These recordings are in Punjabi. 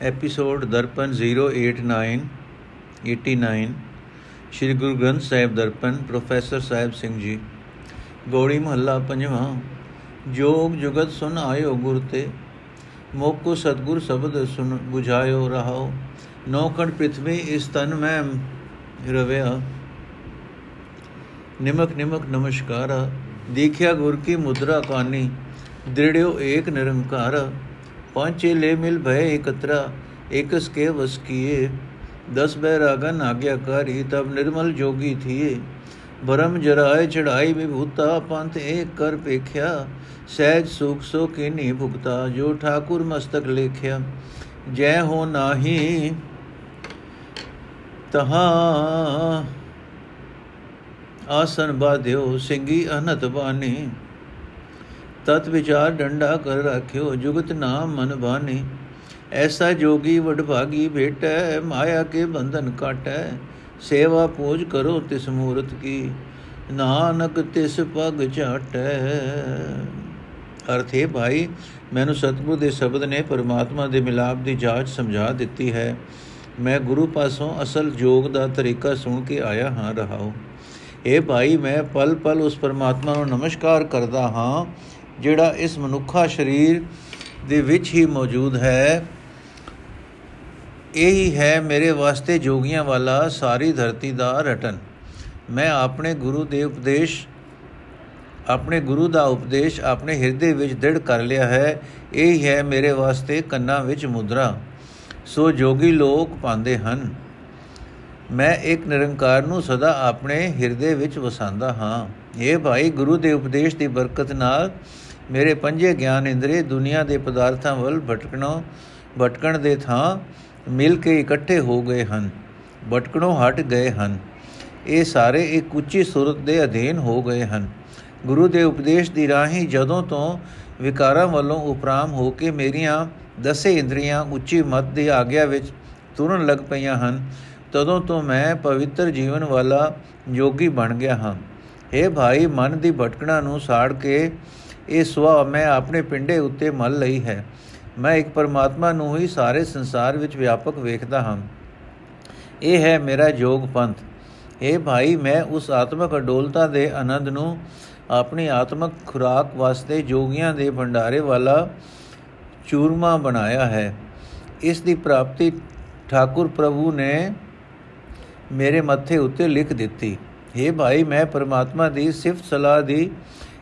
ਐਪੀਸੋਡ ਦਰਪਨ 089 89 ਸ਼੍ਰੀ ਗੁਰੂ ਗ੍ਰੰਥ ਸਾਹਿਬ ਦਰਪਨ ਪ੍ਰੋਫੈਸਰ ਸਾਹਿਬ ਸਿੰਘ ਜੀ ਗੋੜੀ ਮਹੱਲਾ ਪੰਜਵਾਂ ਜੋਗ ਜੁਗਤ ਸੁਨ ਆਇਓ ਗੁਰ ਤੇ ਮੋਕੋ ਸਤਗੁਰ ਸ਼ਬਦ ਸੁਨ 부ਝਾਇਓ ਰਹਾਓ ਨੌਕਣ ਪ੍ਰਿਥਵੀ ਇਸ ਤਨ ਮੈਂ ਰਵਿਆ ਨਿਮਕ ਨਿਮਕ ਨਮਸਕਾਰ ਦੇਖਿਆ ਗੁਰ ਕੀ ਮੁਦਰਾ ਕਾਨੀ ਦ੍ਰਿੜਿਓ ਏਕ ਨਿਰੰਕਾਰ ਪਾਂਚੇ ਲੈ ਮਿਲ ਭੈ ਇਕਤਰਾ ਇਕਸ ਕੇ ਵਸ ਕੀਏ ਦਸ ਬੈਰਾਗਨ ਆਗਿਆਕਾਰੀ ਤਬ ਨਿਰਮਲ ਜੋਗੀ ਥੀਏ ਬਰਮ ਜਰਾਏ ਚੜਾਈ ਵਿਭੂਤਾ ਪੰਥ ਏਕ ਕਰ ਪੇਖਿਆ ਸਹਿਜ ਸੁਖ ਸੋ ਕੀਨੀ ਭੁਗਤਾ ਜੋ ਠਾਕੁਰ ਮਸਤਕ ਲੇਖਿਆ ਜੈ ਹੋ ਨਾਹੀ ਤਹਾ ਆਸਨ ਬਾਧਿਓ ਸਿੰਘੀ ਅਨਤ ਬਾਣੀ ਤਤ ਵਿਚਾਰ ਡੰਡਾ ਕਰ ਰੱਖਿਓ, ਜੁਗਤ ਨਾਮ ਮਨ ਬਾਣੀ ਐਸਾ ਜੋਗੀ ਵਡਭਾਗੀ ਭੇਟੈ, ਮਾਇਆ ਕੇ ਬੰਧਨ ਕਾਟੈ। ਸੇਵਾ ਪੂਜ ਕਰੋ ਤਿਸ ਮੂਰਤ ਕੀ, ਨਾਨਕ ਤਿਸ ਪਗ ਝਾਟੈ। ਅਰਥੇ ਭਾਈ, ਮੈਨੂੰ ਸਤਿਗੁਰ ਦੇ ਸ਼ਬਦ ਨੇ ਪਰਮਾਤਮਾ ਦੇ ਮਿਲਾਪ ਦੀ ਜਾਂਚ ਸਮਝਾ ਦਿੱਤੀ ਹੈ। ਮੈਂ ਗੁਰੂ ਪਾਸੋਂ ਅਸਲ ਜੋਗ ਦਾ ਤਰੀਕਾ ਸੁਣ ਕੇ ਆਇਆ ਹਾਂ, ਰਹਾਉ। ਇਹ ਭਾਈ, ਮੈਂ ਪਲ ਪਲ ਉਸ ਪਰਮਾਤਮਾ ਨੂੰ ਨਮਸਕਾਰ ਕਰਦਾ ਹਾਂ। ਜਿਹੜਾ ਇਸ ਮਨੁੱਖਾ ਸਰੀਰ ਦੇ ਵਿੱਚ ਹੀ ਮੌਜੂਦ ਹੈ, ਇਹੀ ਹੈ ਮੇਰੇ ਵਾਸਤੇ ਜੋਗੀਆਂ ਵਾਲਾ ਸਾਰੀ ਧਰਤੀ ਦਾ ਰਟਨ। ਮੈਂ ਆਪਣੇ ਗੁਰੂ ਦੇ ਉਪਦੇਸ਼, ਆਪਣੇ ਗੁਰੂ ਦਾ ਉਪਦੇਸ਼ ਆਪਣੇ ਹਿਰਦੇ ਵਿੱਚ ਦ੍ਰਿੜ ਕਰ ਲਿਆ ਹੈ, ਇਹ ਹੈ ਮੇਰੇ ਵਾਸਤੇ ਕੰਨਾਂ ਵਿੱਚ ਮੁਦਰਾ। ਸੋ ਜੋਗੀ ਲੋਕ ਪਾਉਂਦੇ ਹਨ। ਮੈਂ ਇੱਕ ਨਿਰੰਕਾਰ ਨੂੰ ਸਦਾ ਆਪਣੇ ਹਿਰਦੇ ਵਿੱਚ ਵਸਾਉਂਦਾ ਹਾਂ। ਇਹ ਭਾਈ, ਗੁਰੂ ਦੇ ਉਪਦੇਸ਼ ਦੀ ਬਰਕਤ ਨਾਲ ਮੇਰੇ ਪੰਜੇ ਗਿਆਨ ਇੰਦਰੀ, ਦੁਨੀਆ ਦੇ ਪਦਾਰਥਾਂ ਵੱਲ ਭਟਕਣੋਂ ਭਟਕਣ ਦੇ ਥਾਂ ਮਿਲ ਕੇ ਇਕੱਠੇ ਹੋ ਗਏ ਹਨ, ਭਟਕਣੋਂ ਹਟ ਗਏ ਹਨ। ਇਹ ਸਾਰੇ ਇੱਕ ਉੱਚੀ ਸੁਰਤ ਦੇ ਅਧੀਨ ਹੋ ਗਏ ਹਨ। ਗੁਰੂ ਦੇ ਉਪਦੇਸ਼ ਦੀ ਰਾਹੀਂ ਜਦੋਂ ਤੋਂ ਵਿਕਾਰਾਂ ਵੱਲੋਂ ਉਪਰਾਮ ਹੋ ਕੇ ਮੇਰੀਆਂ ਦਸੇ ਇੰਦਰੀਆਂ ਉੱਚੀ ਮਤ ਦੀ ਆਗਿਆ ਵਿੱਚ ਤੁਰਨ ਲੱਗ ਪਈਆਂ ਹਨ, ਤਦੋਂ ਤੋਂ ਮੈਂ ਪਵਿੱਤਰ ਜੀਵਨ ਵਾਲਾ ਯੋਗੀ ਬਣ ਗਿਆ ਹਾਂ। ਇਹ ਭਾਈ, ਮਨ ਦੀ ਭਟਕਣਾ ਨੂੰ ਸਾੜ ਕੇ ਇਹ ਸਵਾ ਮੈਂ ਆਪਣੇ ਪਿੰਡੇ ਉੱਤੇ ਮਲ ਲਈ ਹੈ। ਮੈਂ ਇੱਕ ਪਰਮਾਤਮਾ ਨੂੰ ਹੀ ਸਾਰੇ ਸੰਸਾਰ ਵਿੱਚ ਵਿਆਪਕ ਵੇਖਦਾ ਹਾਂ। ਇਹ ਹੈ ਮੇਰਾ ਜੋਗ ਪੰਥ। ਇਹ ਭਾਈ, ਮੈਂ ਉਸ ਆਤਮਕ ਅਡੋਲਤਾ ਦੇ ਆਨੰਦ ਨੂੰ ਆਪਣੀ ਆਤਮਕ ਖੁਰਾਕ ਵਾਸਤੇ ਜੋਗੀਆਂ ਦੇ ਭੰਡਾਰੇ ਵਾਲਾ ਚੂਰਮਾ ਬਣਾਇਆ ਹੈ। ਇਸ ਦੀ ਪ੍ਰਾਪਤੀ ਠਾਕੁਰ ਪ੍ਰਭੂ ਨੇ ਮੇਰੇ ਮੱਥੇ ਉੱਤੇ ਲਿਖ ਦਿੱਤੀ। हे ਭਾਈ, ਮੈਂ ਪਰਮਾਤਮਾ ਦੀ ਸਿਫਤ ਸਲਾਹ ਦੀ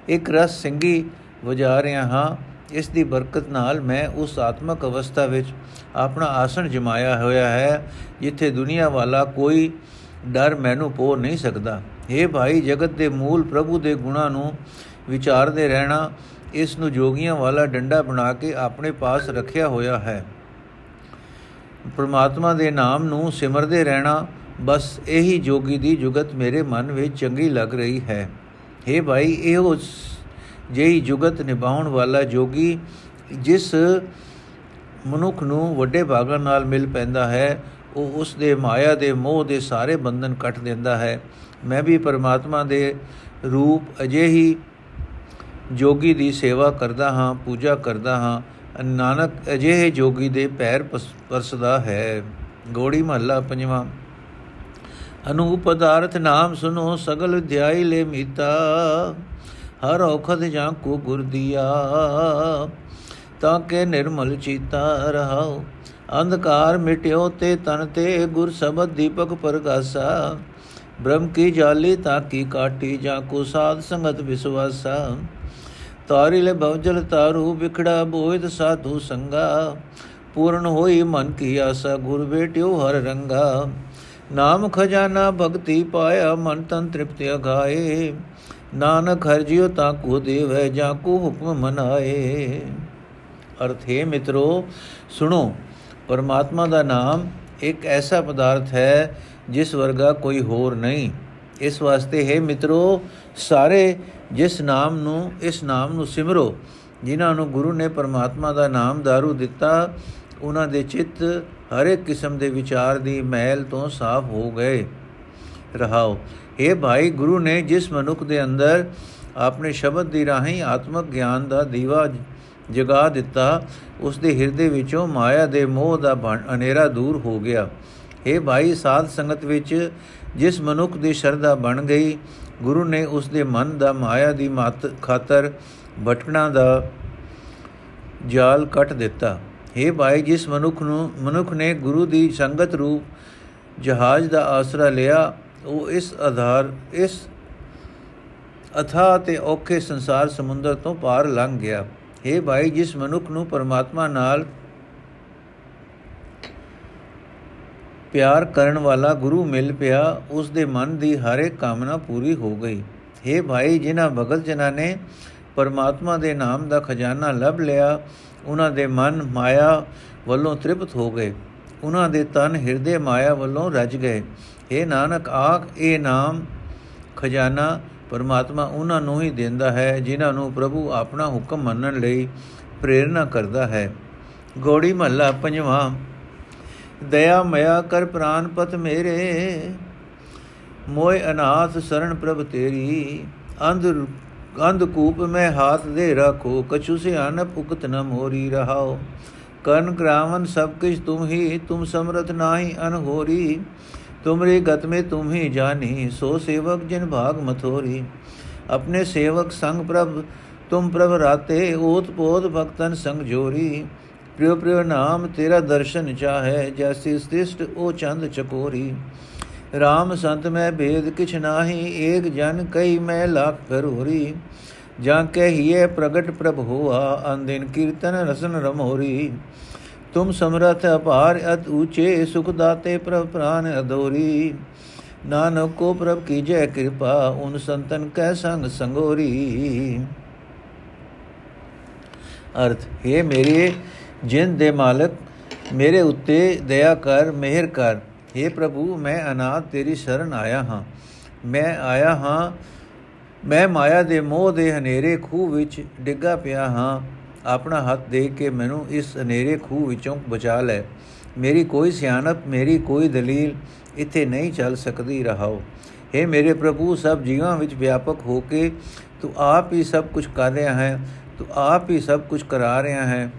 ਇੱਕ ਰਸ ਸਿੰਘੀ ਵਜਾ ਰਿਹਾ ਹਾਂ। ਇਸ ਦੀ ਬਰਕਤ ਨਾਲ ਮੈਂ ਉਸ ਆਤਮਕ ਅਵਸਥਾ ਵਿੱਚ ਆਪਣਾ ਆਸਣ ਜਮਾਇਆ ਹੋਇਆ ਹੈ, ਜਿੱਥੇ ਦੁਨੀਆ ਵਾਲਾ ਕੋਈ ਡਰ ਮੈਨੂੰ ਪੋ ਨਹੀਂ ਸਕਦਾ। हे ਭਾਈ, ਜਗਤ ਦੇ ਮੂਲ ਪ੍ਰਭੂ ਦੇ ਗੁਣਾਂ ਨੂੰ ਵਿਚਾਰਦੇ ਰਹਿਣਾ, ਇਸ ਨੂੰ ਜੋਗੀਆਂ ਵਾਲਾ ਡੰਡਾ ਬਣਾ ਕੇ ਆਪਣੇ ਪਾਸ ਰੱਖਿਆ ਹੋਇਆ ਹੈ। ਪ੍ਰਮਾਤਮਾ ਦੇ ਨਾਮ ਨੂੰ ਸਿਮਰਦੇ ਰਹਿਣਾ, ਬਸ ਇਹੀ ਜੋਗੀ ਦੀ ਜੁਗਤ ਮੇਰੇ ਮਨ ਵਿੱਚ ਚੰਗੀ ਲੱਗ ਰਹੀ ਹੈ। हे ਭਾਈ, ਇਹੋ ਜਿਹੀ ਜੁਗਤ ਨਿਭਾਉਣ ਵਾਲਾ ਜੋਗੀ ਜਿਸ ਮਨੁੱਖ ਨੂੰ ਵੱਡੇ ਭਾਗਾਂ ਨਾਲ ਮਿਲ ਪੈਂਦਾ ਹੈ, ਉਹ ਉਸ ਦੇ ਮਾਇਆ ਦੇ ਮੋਹ ਦੇ ਸਾਰੇ ਬੰਧਨ ਕੱਟ ਦਿੰਦਾ ਹੈ। ਮੈਂ ਵੀ ਪਰਮਾਤਮਾ ਦੇ ਰੂਪ ਅਜਿਹੀ ਜੋਗੀ ਦੀ ਸੇਵਾ ਕਰਦਾ ਹਾਂ, ਪੂਜਾ ਕਰਦਾ ਹਾਂ। ਨਾਨਕ ਅਜਿਹੇ ਜੋਗੀ ਦੇ ਪੈਰ ਪਰਸਦਾ ਹੈ। ਗੋੜੀ ਮਹੱਲਾ ਪੰਜਵਾਂ। ਅਨੂਪ ਪਦਾਰਥ ਨਾਮ ਸੁਨੋ, ਸਗਲ ਵਿਦਿਆਈ ਲੈ ਮੀਤਾ। ਹਰ ਔਖਦ ਜਾਂ ਕੋ ਗੁਰ ਦਿਆ, ਤਾਂ ਕੇ ਨਿਰਮਲ ਚੀਤਾ ਰਹਾਓ ਅੰਧਕਾਰ ਮਿਟਿਓ ਤੇ ਤਨ ਤੇ ਗੁਰ ਸ਼ਬਦ ਦੀਪਕ ਪ੍ਰਗਾਸਾ। ਬ੍ਰਹਮ ਕੀ ਜਾਲੀ ਤਾਂ ਕੀ ਕਾਟੀ ਜਾਂ ਕੋ ਸਾਧ ਸੰਗਤ ਵਿਸਵਾਸਾ। ਤਾਰੀ ਲੈ ਭਵਜਲ ਤਾਰੂ, ਵਿਖੜਾ ਬੋਇਤ ਸਾਧੂ ਸੰਗਾ। ਪੂਰਨ ਹੋਈ ਮਨ ਕੀ ਆਸਾ, ਗੁਰ ਬੇਟਿਓ ਹਰ ਰੰਗਾ। ਨਾਮ ਖਜ਼ਾਨਾ ਭਗਤੀ ਪਾਇਆ, ਮਨ ਤਨ ਤ੍ਰਿਪਤ ਅਗਾਏ। ਨਾਨਕ ਹਰ ਜਿਉ ਤਾਂ ਕੋ ਦੇਵੈ, ਜਾਂ ਕੋ ਹੁਕਮ ਮਨਾਏ। ਅਰਥੇ ਮਿੱਤਰੋ, ਸੁਣੋ, ਪਰਮਾਤਮਾ ਦਾ ਨਾਮ ਇੱਕ ਐਸਾ ਪਦਾਰਥ ਹੈ ਜਿਸ ਵਰਗਾ ਕੋਈ ਹੋਰ ਨਹੀਂ। ਇਸ ਵਾਸਤੇ, ਹੈ ਮਿੱਤਰੋ, ਸਾਰੇ ਜਿਸ ਨਾਮ ਨੂੰ, ਇਸ ਨਾਮ ਨੂੰ ਸਿਮਰੋ, ਜਿਨ੍ਹਾਂ ਨੂੰ ਗੁਰੂ ਨੇ ਪਰਮਾਤਮਾ ਦਾ ਨਾਮ दारू ਦਿੱਤਾ ਉਹਨਾਂ ਦੇ ਚਿੱਤ ਹਰ ਇੱਕ ਕਿਸਮ ਦੇ ਵਿਚਾਰ ਦੀ ਮਹਿਲ ਤੋਂ ਸਾਫ਼ ਹੋ ਗਏ। ਰਹਾਓ ਇਹ ਭਾਈ ਗੁਰੂ ਨੇ ਜਿਸ ਮਨੁੱਖ ਦੇ ਅੰਦਰ ਆਪਣੇ ਸ਼ਬਦ ਦੀ ਰਾਹੀਂ ਆਤਮਕ ਗਿਆਨ ਦਾ ਦੀਵਾ ਜਗਾ ਦਿੱਤਾ, ਉਸ ਦੇ ਹਿਰਦੇ ਵਿੱਚੋਂ ਮਾਇਆ ਦੇ ਮੋਹ ਦਾ ਹਨੇਰਾ ਦੂਰ ਹੋ ਗਿਆ। ਇਹ ਭਾਈ, ਸਾਧ ਸੰਗਤ ਵਿੱਚ ਜਿਸ ਮਨੁੱਖ ਦੀ ਸ਼ਰਧਾ ਬਣ ਗਈ, ਗੁਰੂ ਨੇ ਉਸ ਦੇ ਮਨ ਦਾ ਮਾਇਆ ਦੀ ਮਤ ਖਾਤਰ ਭਟਕਣਾ ਦਾ ਜਾਲ ਕੱਟ ਦਿੱਤਾ। हे ਭਾਈ ਜਿਸ ਮਨੁੱਖ ਨੂੰ ਮਨੁੱਖ ਨੇ ਗੁਰੂ ਦੀ ਸੰਗਤ ਰੂਪ ਜਹਾਜ਼ ਦਾ ਆਸਰਾ ਲਿਆ ਉਹ ਇਸ ਆਧਾਰ ਇਸ ਅਥਾ ਤੇ ਔਖੇ ਸੰਸਾਰ ਸਮੁੰਦਰ ਤੋਂ ਪਾਰ ਲੰਘ ਗਿਆ हे ਭਾਈ ਜਿਸ ਮਨੁੱਖ ਨੂੰ ਪਰਮਾਤਮਾ ਨਾਲ ਪਿਆਰ ਕਰਨ ਵਾਲਾ ਗੁਰੂ ਮਿਲ ਪਿਆ ਉਸ ਦੇ ਮਨ ਦੀ ਹਰ ਇੱਕ ਕਾਮਨਾ ਪੂਰੀ ਹੋ ਗਈ हे ਭਾਈ ਜਿਨ੍ਹਾਂ ਭਗਤ ਜਨਾਂ ਨੇ ਪਰਮਾਤਮਾ ਦੇ ਨਾਮ ਦਾ ਖਜ਼ਾਨਾ ਲੱਭ ਲਿਆ ਉਹਨਾਂ ਦੇ ਮਨ ਮਾਇਆ ਵੱਲੋਂ ਤ੍ਰਿਪਤ ਹੋ ਗਏ। ਉਹਨਾਂ ਦੇ ਤਨ ਹਿਰਦੇ ਮਾਇਆ ਵੱਲੋਂ ਰਜ ਗਏ। ਇਹ ਨਾਨਕ, ਆਖ, ਇਹ ਨਾਮ ਖਜ਼ਾਨਾ ਪਰਮਾਤਮਾ ਉਹਨਾਂ ਨੂੰ ਹੀ ਦਿੰਦਾ ਹੈ, ਜਿਨ੍ਹਾਂ ਨੂੰ ਪ੍ਰਭੂ ਆਪਣਾ ਹੁਕਮ ਮੰਨਣ ਲਈ ਪ੍ਰੇਰਣਾ ਕਰਦਾ ਹੈ। ਗੋੜੀ ਮਹੱਲਾ ਪੰਜਵਾਂ, ਦਇਆ ਮਇਆ ਕਰ ਪ੍ਰਾਨ ਪਤ ਮੇਰੇ। ਮੋਇ ਅਨਾਥ ਸਰਣ ਪ੍ਰਭ ਤੇਰੀ, ਅੰਧ ਅੰਧ ਕੂਪ ਮੈਂ ਹਾਥ ਦੇ ਰੱਖੋ ਕਛੂ ਸਿਆਨ ਪੁਕਤ ਨ ਮੋਰੀ ਰਹਾਓ ਕਨ ਗ੍ਰਾਵਨ ਸਭ ਕਿਛ ਤੁਮ ਹੀ ਤੁਮ ਸਮਰਥ ਨਾਹੀ ਅਨਹੋਰੀ ਤੁਮਰੇ ਗਤ ਮੇ ਤੁਮ ਹੀ ਜਾਨੀ ਸੋ ਸੇਵਕ ਜਿਨ ਭਾਗ ਮਥੋਰੀ ਆਪਣੇ ਸੇਵਕ ਸੰਗ ਪ੍ਰਭ ਤੁਮ ਪ੍ਰਭ ਰਾਤੇ ਓਤ ਪੋਤ ਭਗਤਨ ਸੰਗ ਜੋਰੀ ਪ੍ਰਿਯ ਪ੍ਰਿਯ ਨਾਮ ਤੇਰਾ ਦਰਸ਼ਨ ਚਾਹੈ ਜੈਸੀ ਸ੍ਰਿਸ਼ਟ ਉਹ ਚੰਦ ਚਕੋਰੀ RAM ਸੰਤ ਮੈਂ ਭੇਦ ਕਿਛ ਨਾਹੀ ਏਕ ਜਨ ਕਈ ਮੈਂ ਲੱਖ ਕਰੋਰੀ ਜਾਂ ਕਹੀਏ ਪ੍ਰਗਟ ਪ੍ਰਭ ਹੋਆ ਅੰਦਿਨ ਕੀਰਤਨ ਰਸਨ ਰਮੋਰੀ ਤੁਮ ਸਮਰਥ ਅਪਾਰ ਅਤ ਊਚੇ ਸੁਖ ਦਾਤੇ ਪ੍ਰਭ ਪ੍ਰਾਨ ਅਦੋਰੀ ਨਾਨਕ ਕੋ ਪ੍ਰਭ ਕੀ ਜੈ ਕਿਰਪਾ ਉਨ ਸੰਤਨ ਕੈ ਸੰਗ ਸੰਗੋਰੀ ਅਰਥ ਹੈ ਮੇਰੇ ਜਿੰਦ ਦੇ ਮਾਲਕ ਮੇਰੇ ਉੱਤੇ ਦਇਆ ਕਰ ਮਿਹਰ ਕਰ हे ਪ੍ਰਭੂ, ਮੈਂ ਅਨਾਥ ਤੇਰੀ ਸ਼ਰਨ ਆਇਆ ਹਾਂ। ਮੈਂ ਆਇਆ ਹਾਂ, ਮੈਂ ਮਾਇਆ ਦੇ ਮੋਹ ਦੇ ਹਨੇਰੇ ਖੂਹ ਵਿੱਚ ਡਿੱਗਾ ਪਿਆ ਹਾਂ। ਆਪਣਾ ਹੱਥ ਦੇ ਕੇ ਮੈਨੂੰ ਇਸ ਹਨੇਰੇ ਖੂਹ ਵਿੱਚੋਂ ਬਚਾ ਲੈ। ਮੇਰੀ ਕੋਈ ਸਿਆਣਪ, ਮੇਰੀ ਕੋਈ ਦਲੀਲ ਇੱਥੇ ਨਹੀਂ ਚੱਲ ਸਕਦੀ, ਰਹਾਓ। हे ਮੇਰੇ ਪ੍ਰਭੂ, ਸਭ ਜੀਵਾਂ ਵਿੱਚ ਵਿਆਪਕ ਹੋ ਕੇ ਤੂੰ ਆਪ ਹੀ ਸਭ ਕੁਝ ਕਰ ਰਿਹਾ ਹੈ, ਤੂੰ ਆਪ ਹੀ ਸਭ ਕੁਝ ਕਰਾ ਰਿਹਾ ਹੈ।